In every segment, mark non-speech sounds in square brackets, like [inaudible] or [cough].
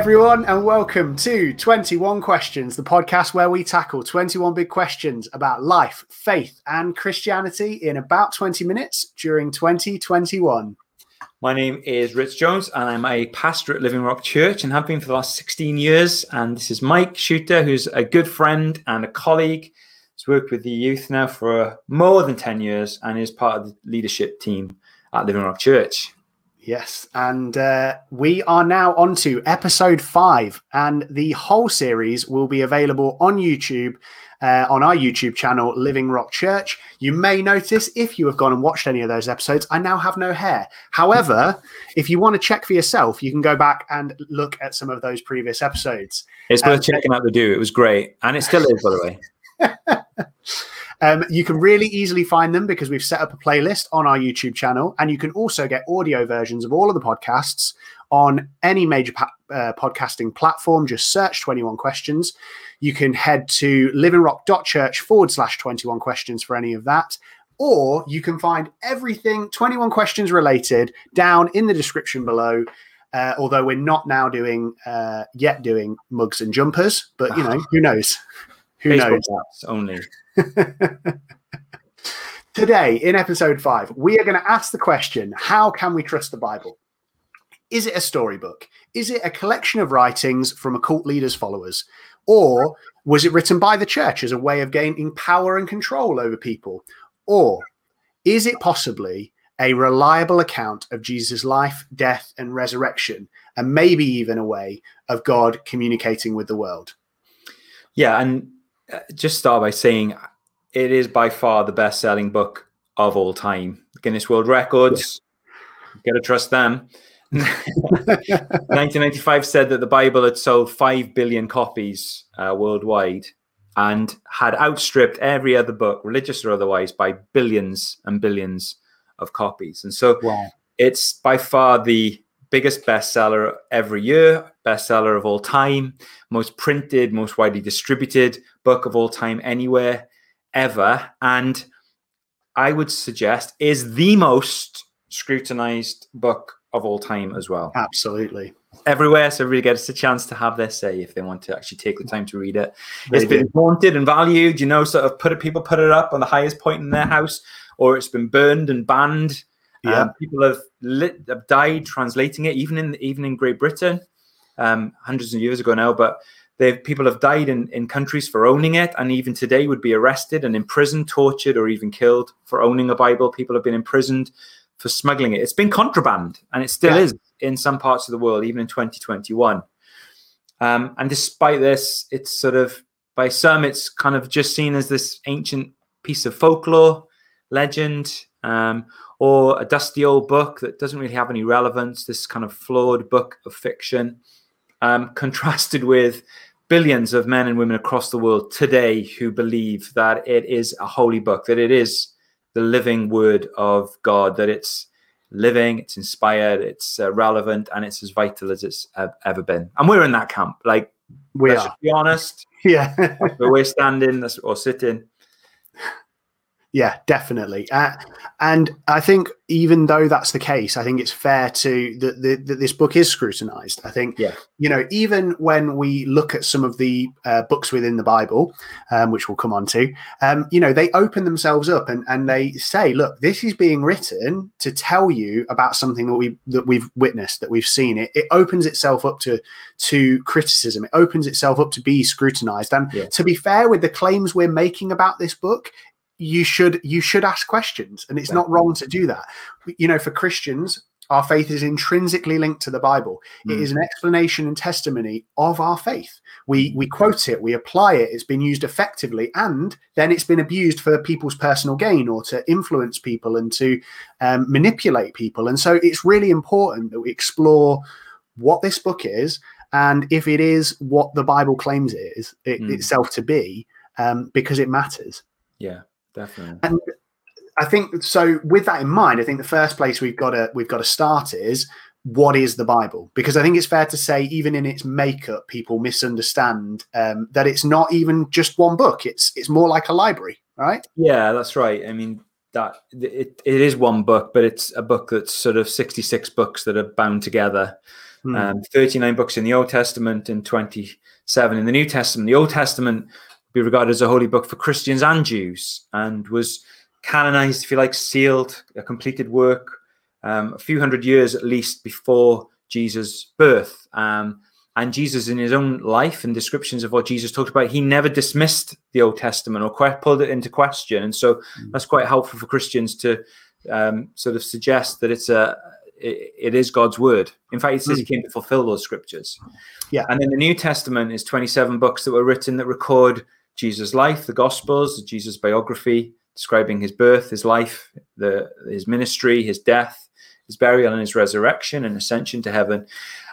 Everyone, and welcome to 21 Questions, the podcast where we tackle 21 big questions about life, faith, and Christianity in about 20 minutes during 2021. My name is Rich Jones, and I'm a pastor at Living Rock Church and have been for the last 16 years. And this is Mike Shooter, who's a good friend and a colleague. He's worked with the youth now for more than 10 years and is part of the leadership team at Living Rock Church. Yes, and uh, we are now on to episode five, and the whole series will be available on YouTube, uh, on our YouTube channel, Living Rock Church. You may notice if you have gone and watched any of those episodes, I now have no hair. However, [laughs] if you want to check for yourself, you can go back and look at some of those previous episodes. It's worth um, checking out the do. It was great, and it still is, by the way. [laughs] Um, you can really easily find them because we've set up a playlist on our YouTube channel, and you can also get audio versions of all of the podcasts on any major pa- uh, podcasting platform. Just search 21 questions. You can head to livingrock.church forward slash 21 questions for any of that. Or you can find everything 21 questions related down in the description below. Uh, although we're not now doing uh, yet doing mugs and jumpers, but you know who knows? Who knows? Only [laughs] Today, in episode five, we are going to ask the question how can we trust the Bible? Is it a storybook? Is it a collection of writings from a cult leader's followers? Or was it written by the church as a way of gaining power and control over people? Or is it possibly a reliable account of Jesus' life, death, and resurrection, and maybe even a way of God communicating with the world? Yeah, and just start by saying it is by far the best selling book of all time. Guinness World Records, yeah. gotta trust them. [laughs] 1995 said that the Bible had sold 5 billion copies uh, worldwide and had outstripped every other book, religious or otherwise, by billions and billions of copies. And so wow. it's by far the biggest bestseller every year, bestseller of all time, most printed, most widely distributed book of all time anywhere ever. And I would suggest is the most scrutinized book of all time as well. Absolutely. Everywhere, so everybody gets a chance to have their say if they want to actually take the time to read it. It's been wanted and valued, you know, sort of put it, people put it up on the highest point in their house, or it's been burned and banned. Yeah, um, people have lit, have died translating it, even in even in Great Britain, um, hundreds of years ago now. But They've, people have died in, in countries for owning it, and even today would be arrested and imprisoned, tortured, or even killed for owning a Bible. People have been imprisoned for smuggling it. It's been contraband, and it still yeah. is in some parts of the world, even in 2021. Um, and despite this, it's sort of by some, it's kind of just seen as this ancient piece of folklore, legend, um, or a dusty old book that doesn't really have any relevance. This kind of flawed book of fiction, um, contrasted with billions of men and women across the world today who believe that it is a holy book, that it is the living word of God, that it's living, it's inspired, it's uh, relevant, and it's as vital as it's ever been. And we're in that camp. Like, we are. Be honest. [laughs] Yeah. where we're standing or sitting. Yeah, definitely. Uh, and I think even though that's the case, I think it's fair to that, that this book is scrutinized. I think, yeah. you know, even when we look at some of the uh, books within the Bible, um, which we'll come on to, um, you know, they open themselves up and, and they say, look, this is being written to tell you about something that we that we've witnessed, that we've seen. It it opens itself up to to criticism. It opens itself up to be scrutinized. And yeah. to be fair with the claims we're making about this book, you should you should ask questions and it's not wrong to do that. You know for christians our faith is intrinsically linked to the bible. Mm. it is an explanation and testimony of our faith. We we quote it we apply it it's been used effectively and then it's been abused for people's personal gain or to influence people and to um, manipulate people. And so it's really important that we explore what this book is and if it is what the bible claims it is it, mm. itself to be um, because it matters. Yeah Definitely. And I think so. With that in mind, I think the first place we've got to we've got to start is what is the Bible? Because I think it's fair to say, even in its makeup, people misunderstand um, that it's not even just one book. It's it's more like a library, right? Yeah, that's right. I mean, that it, it is one book, but it's a book that's sort of 66 books that are bound together. Hmm. Um, 39 books in the Old Testament and 27 in the New Testament. The Old Testament be regarded as a holy book for Christians and Jews and was canonized, if you like, sealed, a completed work um, a few hundred years at least before Jesus' birth. Um, and Jesus, in his own life and descriptions of what Jesus talked about, he never dismissed the Old Testament or que- pulled it into question. And so mm. that's quite helpful for Christians to um, sort of suggest that it's a it, it is God's word. In fact, it says mm. he came to fulfill those scriptures. Yeah. And then the New Testament is 27 books that were written that record Jesus' life, the Gospels, Jesus' biography, describing his birth, his life, the his ministry, his death, his burial, and his resurrection and ascension to heaven.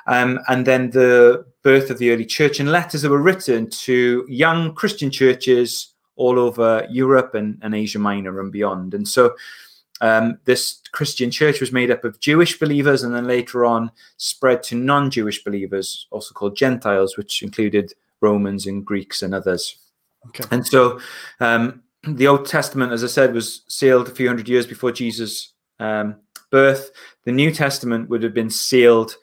Um, and then the birth of the early church and letters that were written to young Christian churches all over Europe and, and Asia Minor and beyond. And so um, this Christian church was made up of Jewish believers and then later on spread to non Jewish believers, also called Gentiles, which included Romans and Greeks and others. Okay. And so um, the Old Testament, as I said, was sealed a few hundred years before Jesus' um, birth. The New Testament would have been sealed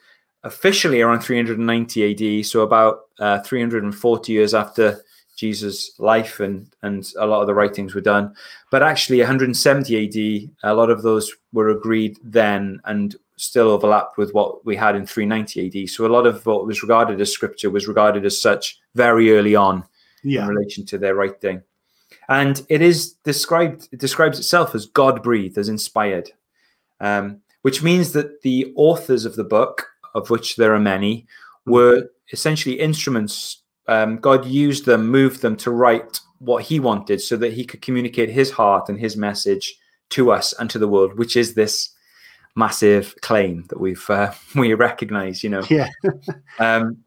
officially around 390 AD, so about uh, 340 years after Jesus' life, and and a lot of the writings were done. But actually, 170 AD, a lot of those were agreed then, and still overlapped with what we had in 390 AD. So a lot of what was regarded as scripture was regarded as such very early on yeah. in relation to their writing. And it is described, it describes itself as God breathed, as inspired, um, which means that the authors of the book of which there are many, were essentially instruments. Um, God used them, moved them to write what He wanted, so that He could communicate His heart and His message to us and to the world, which is this massive claim that we've uh, [laughs] we recognize. You know, yeah. um,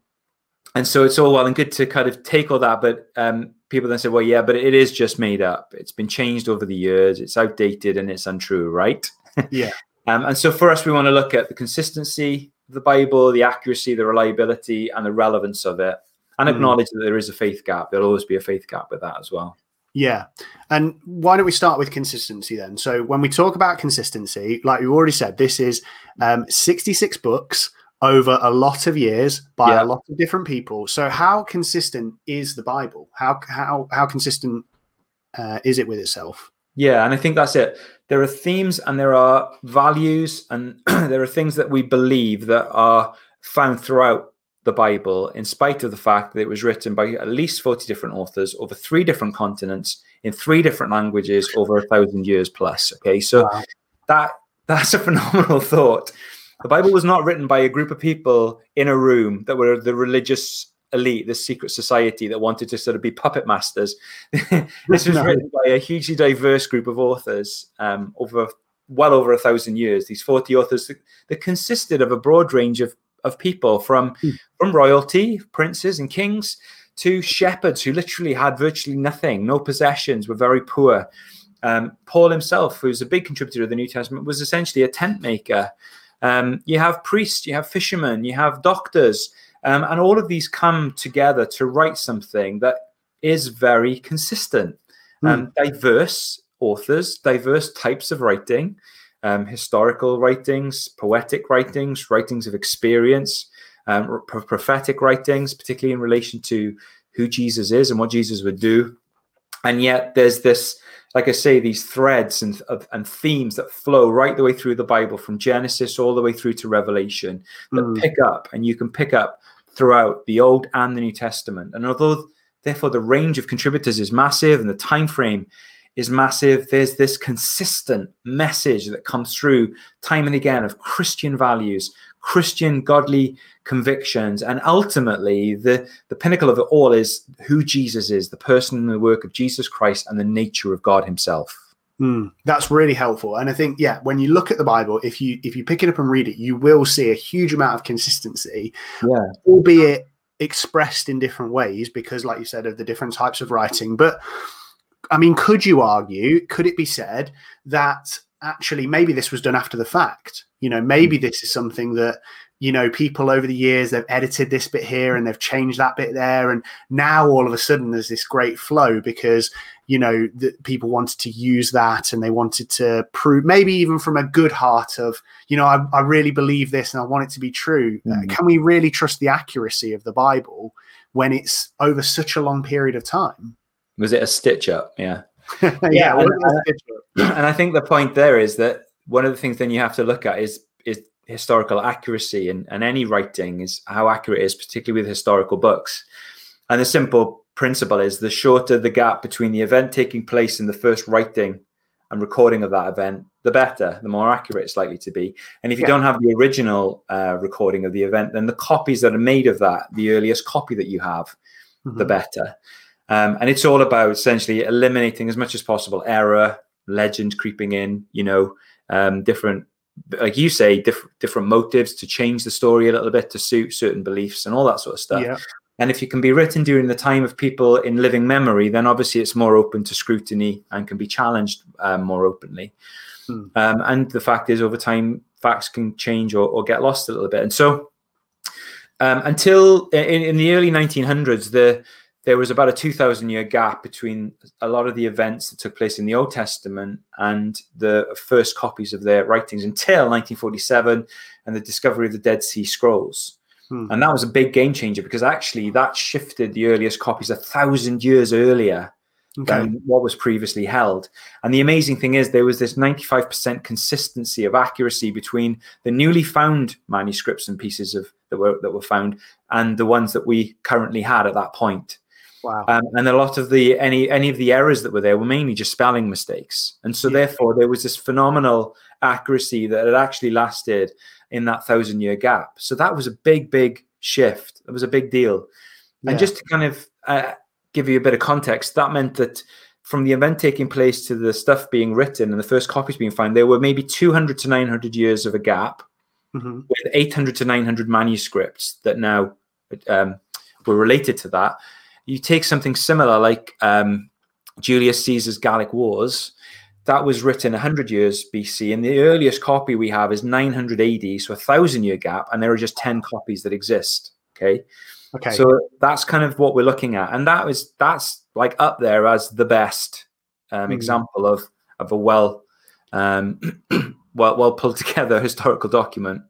and so it's all well and good to kind of take all that, but um, people then say, well, yeah, but it is just made up. It's been changed over the years. It's outdated and it's untrue, right? Yeah. [laughs] um, and so for us, we want to look at the consistency of the Bible, the accuracy, the reliability, and the relevance of it, and mm. acknowledge that there is a faith gap. There'll always be a faith gap with that as well. Yeah. And why don't we start with consistency then? So, when we talk about consistency, like you already said, this is um, 66 books over a lot of years by yeah. a lot of different people. So, how consistent is the Bible? How how how consistent uh, is it with itself? Yeah, and I think that's it. There are themes and there are values and [clears throat] there are things that we believe that are found throughout the Bible, in spite of the fact that it was written by at least 40 different authors over three different continents in three different languages over a thousand years plus. Okay, so wow. that [laughs] that's a phenomenal thought. The Bible was not written by a group of people in a room that were the religious elite, this secret society that wanted to sort of be puppet masters. [laughs] this was written by a hugely diverse group of authors um, over well over a thousand years. These 40 authors that, that consisted of a broad range of, of people from, mm. from royalty, princes and kings, to shepherds who literally had virtually nothing, no possessions, were very poor. Um, Paul himself, who's a big contributor of the New Testament, was essentially a tent maker. Um, you have priests, you have fishermen, you have doctors, um, and all of these come together to write something that is very consistent. Mm. Um, diverse authors, diverse types of writing, um, historical writings, poetic writings, writings of experience, um, prophetic writings, particularly in relation to who Jesus is and what Jesus would do. And yet there's this, like I say, these threads and, and themes that flow right the way through the Bible from Genesis all the way through to Revelation that mm. pick up, and you can pick up throughout the Old and the New Testament. And although therefore the range of contributors is massive and the time frame is massive, there's this consistent message that comes through time and again of Christian values, Christian godly convictions, and ultimately the, the pinnacle of it all is who Jesus is, the person and the work of Jesus Christ and the nature of God Himself. Mm, that's really helpful, and I think yeah, when you look at the Bible, if you if you pick it up and read it, you will see a huge amount of consistency, yeah, albeit expressed in different ways because, like you said, of the different types of writing. But I mean, could you argue? Could it be said that actually maybe this was done after the fact? You know, maybe this is something that you know people over the years they've edited this bit here and they've changed that bit there. And now all of a sudden there's this great flow because you know that people wanted to use that and they wanted to prove maybe even from a good heart of you know i, I really believe this and i want it to be true. Mm. uh, can we really trust the accuracy of the bible when it's over such a long period of time? Was it a stitch up? Yeah. [laughs] Yeah, yeah and, and i think the point there is that one of the things then you have to look at is is historical accuracy and, and any writing is how accurate it is, particularly with historical books. And the simple principle is the shorter the gap between the event taking place in the first writing and recording of that event, the better, the more accurate it's likely to be. And if you yeah. don't have the original uh, recording of the event, then the copies that are made of that, the earliest copy that you have, mm-hmm. the better. Um, and it's all about essentially eliminating as much as possible error, legend creeping in, you know, um, different like you say, different different motives to change the story a little bit to suit certain beliefs and all that sort of stuff. Yeah. And if it can be written during the time of people in living memory, then obviously it's more open to scrutiny and can be challenged um, more openly. Hmm. Um, and the fact is, over time, facts can change or, or get lost a little bit. And so, um, until in, in, the early 1900s, the there was about a 2000 year gap between a lot of the events that took place in the Old Testament and the first copies of their writings until 1947 and the discovery of the Dead Sea Scrolls. Hmm. And that was a big game changer because actually that shifted the earliest copies a thousand years earlier okay. than what was previously held. And the amazing thing is, there was this 95% consistency of accuracy between the newly found manuscripts and pieces of that were that were found and the ones that we currently had at that point. Wow. Um, and a lot of the any any of the errors that were there were mainly just spelling mistakes, and so yeah. therefore there was this phenomenal accuracy that had actually lasted in that thousand year gap. So that was a big, big shift. It was a big deal. Yeah. And just to kind of uh, give you a bit of context, that meant that from the event taking place to the stuff being written and the first copies being found, there were maybe 200 to 900 years of a gap mm-hmm. with 800 to 900 manuscripts that now um, were related to that you take something similar like um, Julius Caesar's Gallic Wars, that was written 100 years BC, and the earliest copy we have is 900 AD, so a thousand year gap, and there are just 10 copies that exist. Okay. Okay. So that's kind of what we're looking at, and that was that's like up there as the best um, mm. example of of a well um, [clears throat] well well pulled together [laughs] historical document.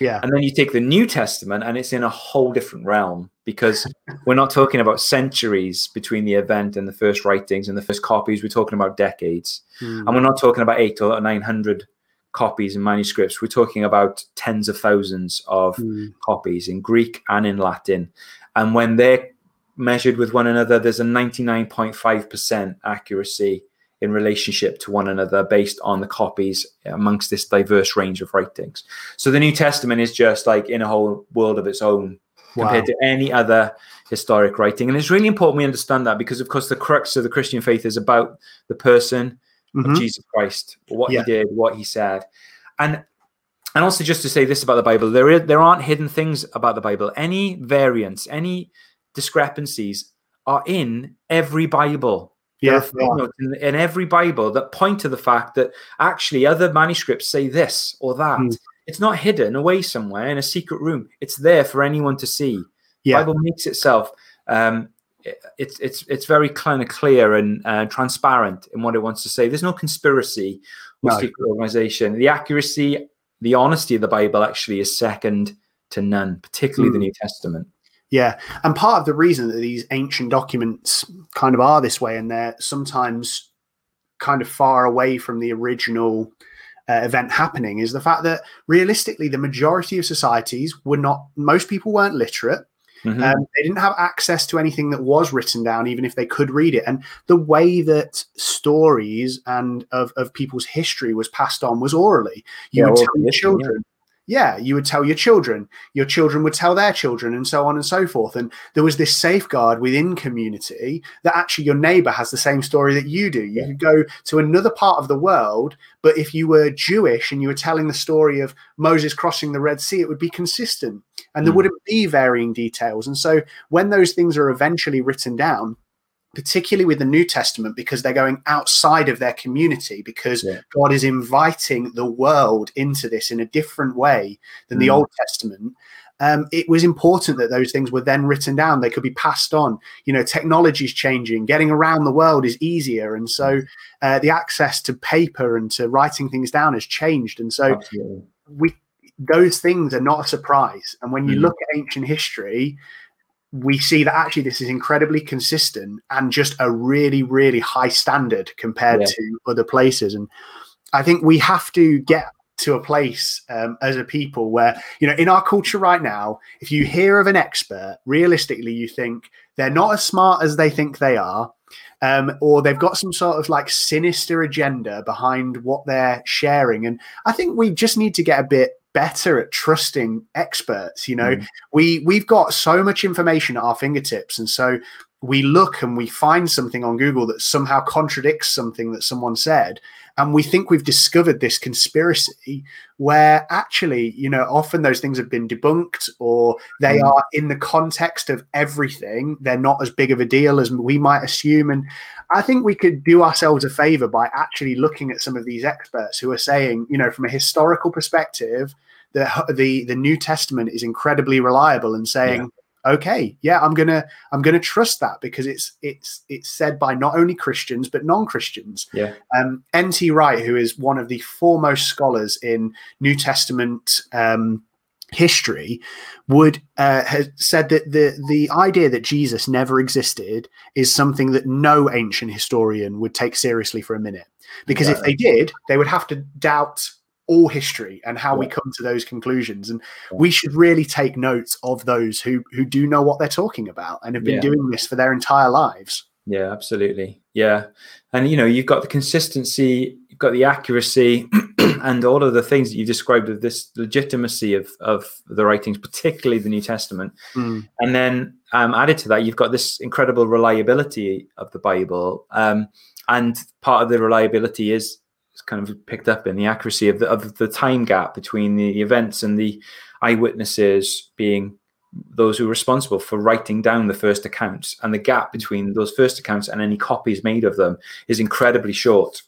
Yeah. And then you take the New Testament and it's in a whole different realm because we're not talking about centuries between the event and the first writings and the first copies. We're talking about decades. Mm. And we're not talking about eight or 900 copies and manuscripts. We're talking about tens of thousands of mm. copies in Greek and in Latin. And when they're measured with one another, there's a 99.5% accuracy in relationship to one another based on the copies amongst this diverse range of writings. So the New Testament is just like in a whole world of its own wow. compared to any other historic writing. And it's really important we understand that because, of course, the crux of the Christian faith is about the person mm-hmm. of Jesus Christ, what yeah. he did, what he said. And and also just to say this about the Bible, there is, there aren't hidden things about the Bible. Any variants, any discrepancies are in every Bible. Yeah, in, in, every Bible that point to the fact that actually other manuscripts say this or that. Mm. It's not hidden away somewhere in a secret room. It's there for anyone to see. Yeah. Bible makes itself. Um, it, it's it's it's very kind of clear and uh, transparent in what it wants to say. There's no conspiracy or no. secret organization. The accuracy, the honesty of the Bible actually is second to none, particularly mm. the hmm. New Testament. Yeah, and part of the reason that these ancient documents kind of are this way, and they're sometimes kind of far away from the original uh, event happening, is the fact that realistically, the majority of societies were not. Most people weren't literate. Mm-hmm. Um, they didn't have access to anything that was written down, even if they could read it. And the way that stories and of, of people's history was passed on was orally. You yeah, would tell your children yeah, you would tell your children, your children would tell their children, and so on and so forth. And there was this safeguard within community that actually your neighbor has the same story that you do. You yeah. could go to another part of the world, but if you were Jewish and you were telling the story of Moses crossing the Red Sea, it would be consistent and there mm. wouldn't be varying details. And so when those things are eventually written down, particularly with the New Testament, because they're going outside of their community, because yeah. God is inviting the world into this in a different way than mm. the Old Testament. Um, it was important that those things were then written down. They could be passed on. You know, technology is changing. Getting around the world is easier, and so uh, the access to paper and to writing things down has changed. And so Absolutely. we those things are not a surprise. And when you mm. look at ancient history, we see that actually this is incredibly consistent and just a really, really high standard compared yeah. to other places. And I think we have to get to a place um, as a people where, you know, in our culture right now, if you hear of an expert, realistically, you think they're not as smart as they think they are. Um, or they've got some sort of like sinister agenda behind what they're sharing. And I think we just need to get a bit better at trusting experts you know mm. we we've got so much information at our fingertips and so we look and we find something on google that somehow contradicts something that someone said and we think we've discovered this conspiracy where actually you know often those things have been debunked or they mm. are in the context of everything they're not as big of a deal as we might assume and I think we could do ourselves a favor by actually looking at some of these experts who are saying, you know, from a historical perspective, the the the New Testament is incredibly reliable and saying, yeah. Okay, yeah, I'm gonna I'm gonna trust that because it's it's it's said by not only Christians but non-Christians. Yeah. Um, N.T. Wright, who is one of the foremost scholars in New Testament. Um, history would uh, have said that the the idea that Jesus never existed is something that no ancient historian would take seriously for a minute because yeah. if they did they would have to doubt all history and how yeah. we come to those conclusions and yeah. we should really take notes of those who who do know what they're talking about and have been doing this for their entire lives yeah absolutely yeah and you know you've got the consistency you've got the accuracy [clears throat] and all of the things that you described of this legitimacy of of the writings, particularly the New Testament, mm. and then um, added to that, you've got this incredible reliability of the Bible, um, and part of the reliability is kind of picked up in the accuracy of the of the time gap between the events and the eyewitnesses being those who are responsible for writing down the first accounts. And the gap between those first accounts and any copies made of them is incredibly short.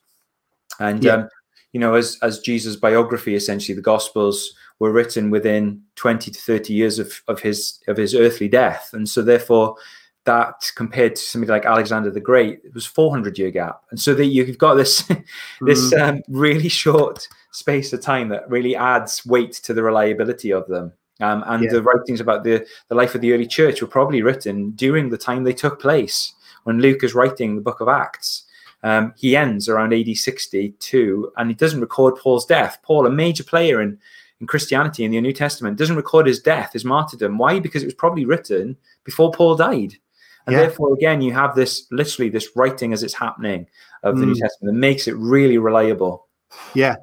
And yeah. um, you know, as as Jesus' biography, essentially, the Gospels were written within twenty to thirty years of of his of his earthly death, and so therefore, that compared to somebody like Alexander the Great, it was four hundred year gap, and so that you've got this [laughs] this mm. um, really short space of time that really adds weight to the reliability of them. Um, and yeah. the writings about the the life of the early church were probably written during the time they took place when Luke is writing the book of Acts. Um, he ends around AD 62 and he doesn't record Paul's death. Paul, a major player in, in Christianity in the New Testament, doesn't record his death, his martyrdom. Why? Because it was probably written before Paul died. And yeah. therefore, again, you have this literally this writing as it's happening of the mm. New Testament that makes it really reliable. Yeah.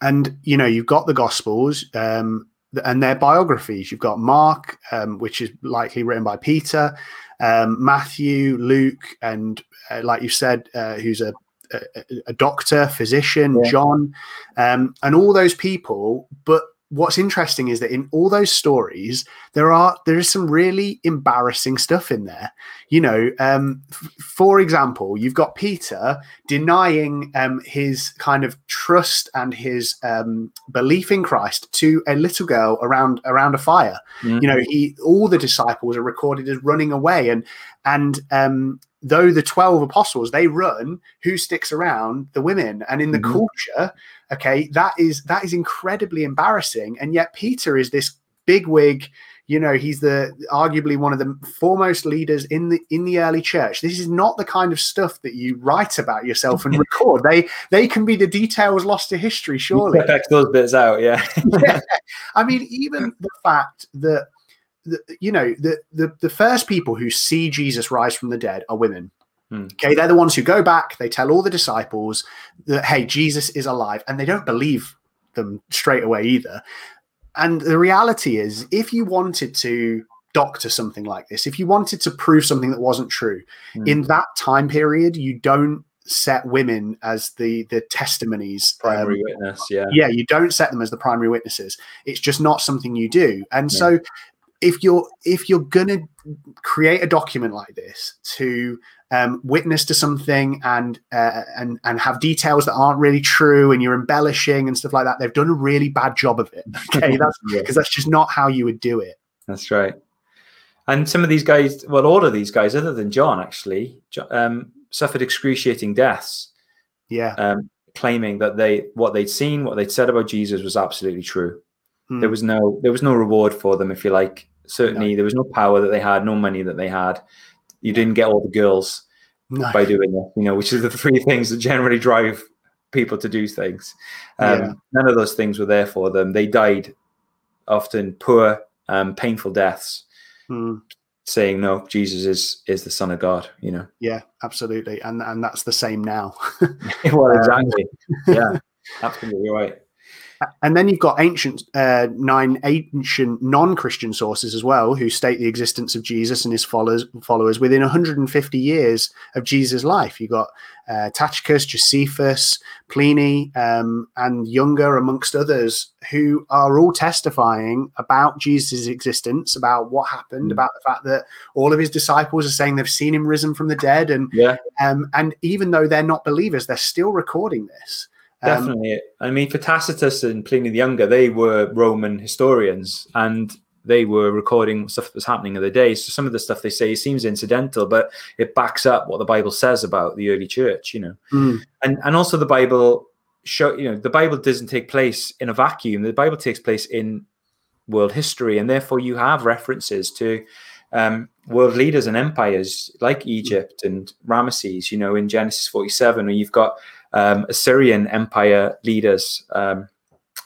And, you know, you've got the Gospels um, and their biographies. You've got Mark, um, which is likely written by Peter, um, Matthew, Luke, and uh, like you said, uh, who's a, a, a, doctor, physician, yeah. John, um, and all those people. But what's interesting is that in all those stories there are there is some really embarrassing stuff in there you know um, f- for example you've got peter denying um, his kind of trust and his um, belief in christ to a little girl around around a fire mm-hmm. you know he all the disciples are recorded as running away and and um, though the 12 apostles they run who sticks around the women and in the mm-hmm. culture okay that is that is incredibly embarrassing and yet peter is this big wig you know he's the arguably one of the foremost leaders in the in the early church this is not the kind of stuff that you write about yourself and [laughs] record they they can be the details lost to history surely those bits out yeah. [laughs] yeah i mean even the fact that the, you know the, the the first people who see jesus rise from the dead are women Hmm. Okay, they're the ones who go back, they tell all the disciples that, hey, Jesus is alive, and they don't believe them straight away either. And the reality is, if you wanted to doctor something like this, if you wanted to prove something that wasn't true, hmm. in that time period, you don't set women as the the testimonies primary um, witness yeah. Yeah you don't set them as the primary witnesses. It's just not something you do. And so if you're if you're gonna create a document like this to um, witness to something and uh, and and have details that aren't really true and you're embellishing and stuff like that, they've done a really bad job of it. [laughs] Okay, that's because that's just not how you would do it. That's right. And some of these guys, well, all of these guys, other than John, actually, um, suffered excruciating deaths. Yeah. Um, claiming that they what they'd seen, what they'd said about Jesus was absolutely true. Hmm. There was no there was no reward for them, if you like. Certainly, no. there was no power that they had, no money that they had. You didn't get all the girls no. by doing it, you know, which is the three things that generally drive people to do things. Um, yeah. None of those things were there for them. They died often poor, um, painful deaths. Hmm saying no jesus is is the son of god you know yeah absolutely and and that's the same now [laughs] [laughs] well exactly [laughs] yeah absolutely right and then you've got ancient uh, nine ancient non-Christian sources as well, who state the existence of Jesus and his followers followers within 150 years of Jesus' life. You've got uh, Tacitus, Josephus, Pliny, um, and Younger, amongst others, who are all testifying about Jesus' existence, about what happened, mm. about the fact that all of his disciples are saying they've seen him risen from the dead, and yeah. um, and even though they're not believers, they're still recording this. Um, Definitely. Um, I mean, for Tacitus and Pliny the Younger, they were Roman historians and they were recording stuff that was happening in the day. So some of the stuff they say seems incidental, but it backs up what the Bible says about the early church, you know. Mm. And and also the Bible show, you know, the Bible doesn't take place in a vacuum. The Bible takes place in world history, and therefore you have references to um, world leaders and empires like Egypt and Ramesses, you know, in Genesis 47, where you've got um, Assyrian Empire leaders um,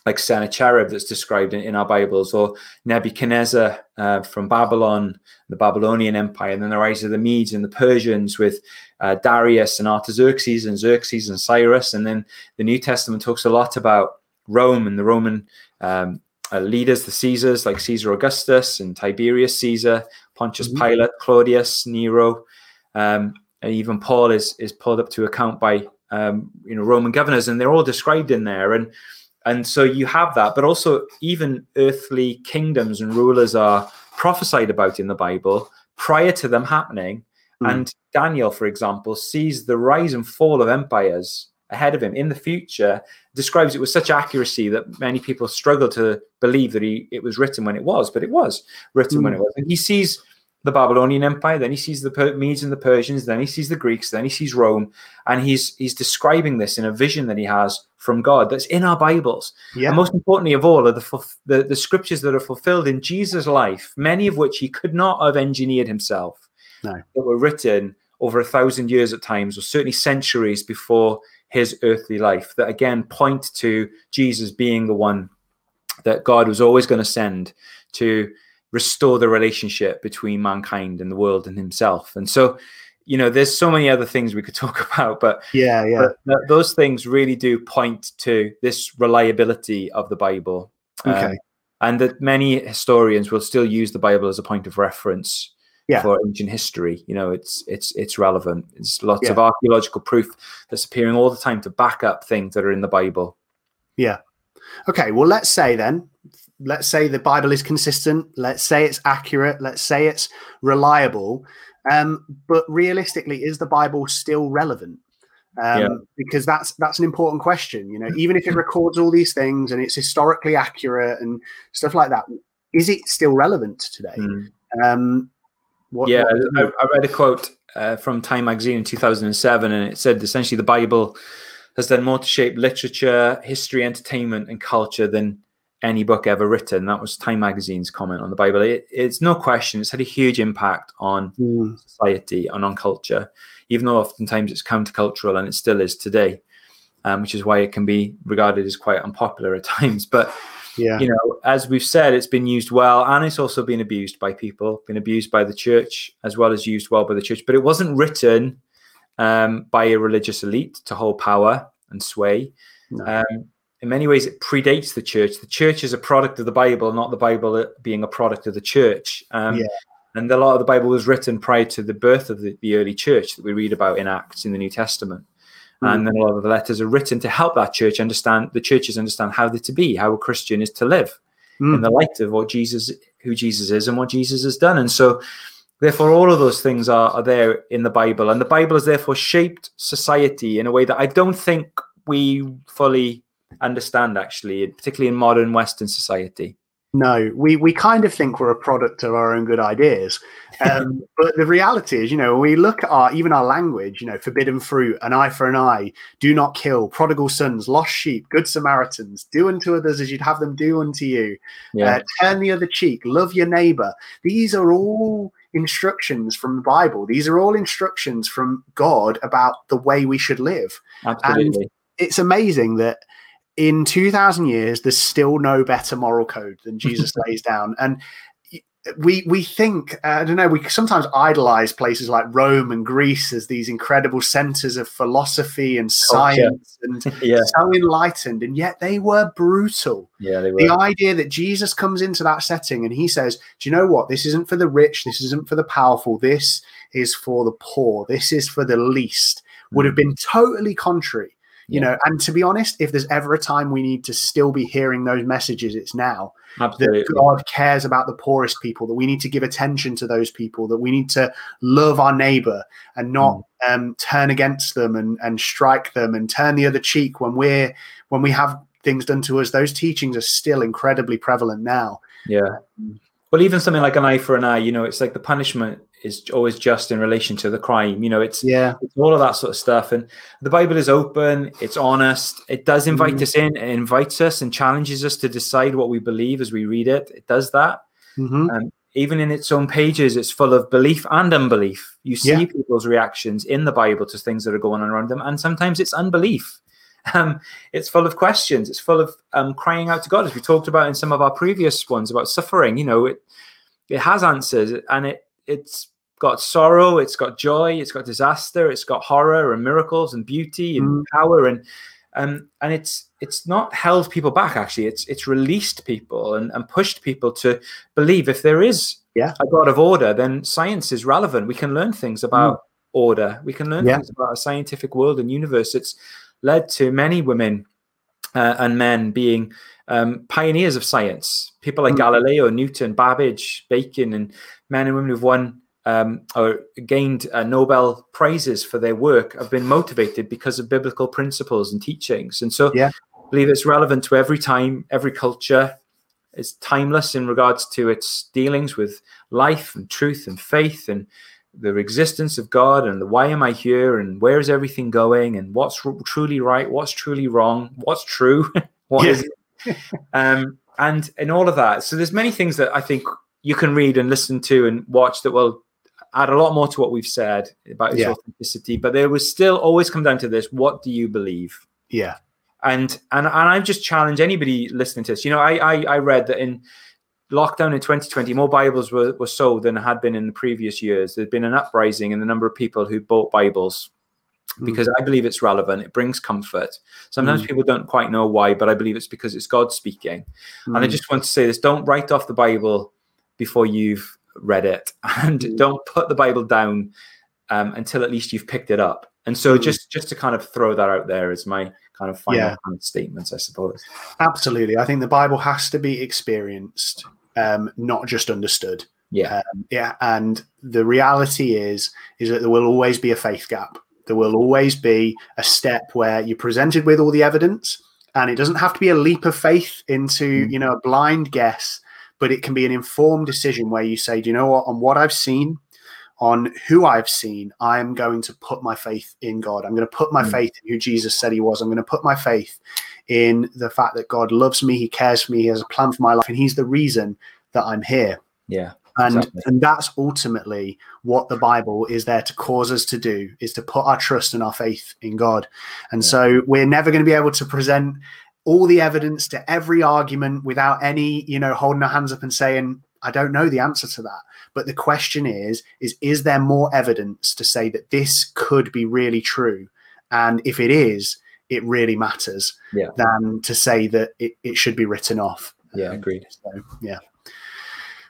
like Sennacherib that's described in, in, our Bibles, or Nebuchadnezzar uh, from Babylon, the Babylonian Empire, and then the rise of the Medes and the Persians with uh, Darius and Artaxerxes and Xerxes and Cyrus. And then the New Testament talks a lot about Rome and the Roman um, uh, leaders, the Caesars like Caesar Augustus and Tiberius Caesar, Pontius mm-hmm. Pilate, Claudius, Nero. Um, and even Paul is is pulled up to account by um, you know Roman governors, and they're all described in there. And and so you have that, but also even earthly kingdoms and rulers are prophesied about in the Bible prior to them happening. Mm. And Daniel, for example, sees the rise and fall of empires ahead of him in the future, describes it with such accuracy that many people struggle to believe that he it was written when it was, but it was written mm. when it was. And he sees the Babylonian Empire, then he sees the Medes and the Persians, then he sees the Greeks, then he sees Rome, and he's he's describing this in a vision that he has from God that's in our Bibles. Yeah. And most importantly of all are the, the the scriptures that are fulfilled in Jesus' life, many of which he could not have engineered himself. No. That were written over a thousand years at times, or certainly centuries before his earthly life, that again point to Jesus being the one that God was always going to send to restore the relationship between mankind and the world and himself. And so, you know, there's so many other things we could [laughs] talk about, but yeah, yeah, but those things really do point to this reliability of the Bible. Um, okay. Um, and that many historians will still use the Bible as a point of reference yeah. for ancient history. You know, it's it's it's relevant. There's lots yeah. of archaeological proof that's appearing all the time to back up things that are in the Bible. Yeah. Okay. Well, let's say then let's say the Bible is consistent, let's say it's accurate, let's say it's reliable. Um, but realistically, is the Bible still relevant? Um, yeah. Because that's that's an important question. You know, even if it records all these things and it's historically accurate and stuff like that, is it still relevant today? Mm. Um, what, yeah, what, I, I, read a quote uh, from Time magazine in 2007, and it said essentially the Bible has done more to shape literature, history, entertainment, and culture than any book ever written. That was Time Magazine's comment on the Bible. It, it's no question, it's had a huge impact on mm. society and on culture, even though oftentimes it's countercultural and it still is today, um, which is why it can be regarded as quite unpopular at [laughs] times. But yeah. you know, as we've said, it's been used well and it's also been abused by people, been abused by the church as well as used well by the church. But it wasn't written um, by a religious elite to hold power and sway. No. Um, in many ways it predates the church. The church is a product of the Bible, not the Bible being a product of the church. Um, yeah. And a lot of the Bible was written prior to the birth of the, the early church that we read about in Acts in the New Testament. Mm. And then a lot of the letters are written to help that church understand, the churches understand how they're to be, how a Christian is to live. mm. in the light of what Jesus, who Jesus is, and what Jesus has done. And so, therefore, all of those things are, are there in the Bible, and the Bible has therefore shaped society in a way that I don't think we fully understand, actually, particularly in modern Western society. No, we we kind of think we're a product of our own good ideas, um, [laughs] but the reality is, you know, when we look at our even our language, you know, forbidden fruit, an eye for an eye, do not kill, prodigal sons, lost sheep, good Samaritans, do unto others as you'd have them do unto you, yeah. uh, turn the other cheek, love your neighbor. These are all instructions from the Bible. These are all instructions from God about the way we should live. Absolutely. And it's amazing that in 2000 years there's still no better moral code than jesus [laughs] lays down and we we think uh, i don't know we sometimes idolize places like rome and greece as these incredible centers of philosophy and science oh, yeah. and [laughs] yeah. so enlightened and yet they were brutal yeah they were. the idea that jesus comes into that setting and he says do you know what this isn't for the rich this isn't for the powerful this is for the poor this is for the least would have mm. been totally contrary you yeah. know and to be honest if there's ever a time we need to still be hearing those messages it's now Absolutely. that god cares about the poorest people that we need to give attention to those people that we need to love our neighbor and not mm. um, turn against them and, and strike them and turn the other cheek when we're when we have things done to us those teachings are still incredibly prevalent now yeah well even something like an eye for an eye you know it's like the punishment is always just in relation to the crime. You know, it's yeah, it's all of that sort of stuff. And the Bible is open, it's honest, it does invite mm-hmm. us in, it invites us and challenges us to decide what we believe as we read it. It does that. Mm-hmm. Um, even in its own pages, it's full of belief and unbelief. You see yeah. people's reactions in the Bible to things that are going on around them, and sometimes it's unbelief. [laughs] Um, it's full of questions. It's full of um, crying out to God, as we talked about in some of our previous ones about suffering. You know, it it has answers, and it it's got sorrow, it's got joy, it's got disaster, it's got horror and miracles and beauty and mm. power and um, and it's it's not held people back actually it's it's released people and, and pushed people to believe if there is yeah. a god of order then science is relevant we can learn things about mm. order we can learn yeah. things about a scientific world and universe it's led to many women uh, and men being um, pioneers of science people like mm. galileo newton babbage bacon and men and women who've won um, or gained uh, Nobel prizes for their work have been motivated because of biblical principles and teachings. And so yeah. I believe it's relevant to every time, every culture. It's timeless in regards to its dealings with life and truth and faith and the existence of God and the why am I here and where is everything going and what's r- truly right, what's truly wrong, what's true, [laughs] what yeah. um, and and all of that. So there's many things that I think you can read and listen to and watch that will add a lot more to what we've said about his yeah. authenticity, but there was still always come down to this: what do you believe? Yeah. And and and I just challenge anybody listening to this. You know, I I, I read that in lockdown in 2020, more Bibles were, were sold than had been in the previous years. There'd been an uprising in the number of people who bought Bibles mm. because I believe it's relevant. It brings comfort. Sometimes mm. people don't quite know why, but I believe it's because it's God speaking. Mm. And I mm. just want to say this don't write off the Bible before you've read it [laughs] and mm. don't put the bible down um, until at least you've picked it up and so mm. just just to kind of throw that out there as my kind of final yeah. kind of statements i suppose absolutely i think the bible has to be experienced um, not just understood yeah um, yeah and the reality is is that there will always be a faith gap there will always be a step where you're presented with all the evidence and it doesn't have to be a leap of faith into mm. you know a blind guess but it can be an informed decision where you say, do you know what, on what I've seen, on who I've seen, I'm going to put my faith in God. I'm going to put my mm. faith in who Jesus said he was. I'm going to put my faith in the fact that God loves me, he cares for me, he has a plan for my life, and he's the reason that I'm here. Yeah. And exactly. and that's ultimately what the Bible is there to cause us to do is to put our trust and our faith in God. And yeah. so we're never going to be able to present all the evidence to every argument without any, you know, holding our hands up and saying, I don't know the answer to that. But the question is, is is there more evidence to say that this could be really true? And if it is, it really matters yeah. than to say that it, it should be written off. Yeah, um, agreed. So, yeah.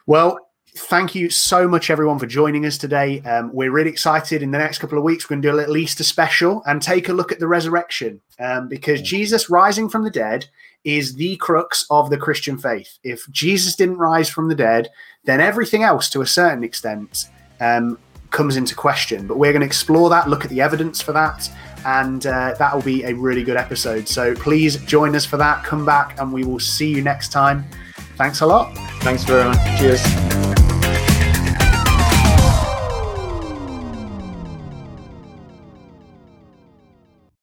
Well, thank you so much, everyone, for joining us today. Um, we're really excited. In the next couple of weeks, we're going to do a little Easter special and take a look at the resurrection um, because Jesus rising from the dead is the crux of the Christian faith. If Jesus didn't rise from the dead, then everything else, to a certain extent, um, comes into question. But we're going to explore that, look at the evidence for that, and uh, that will be a really good episode. So please join us for that. Come back, and we will see you next time. Thanks a lot. Thanks very much. Cheers.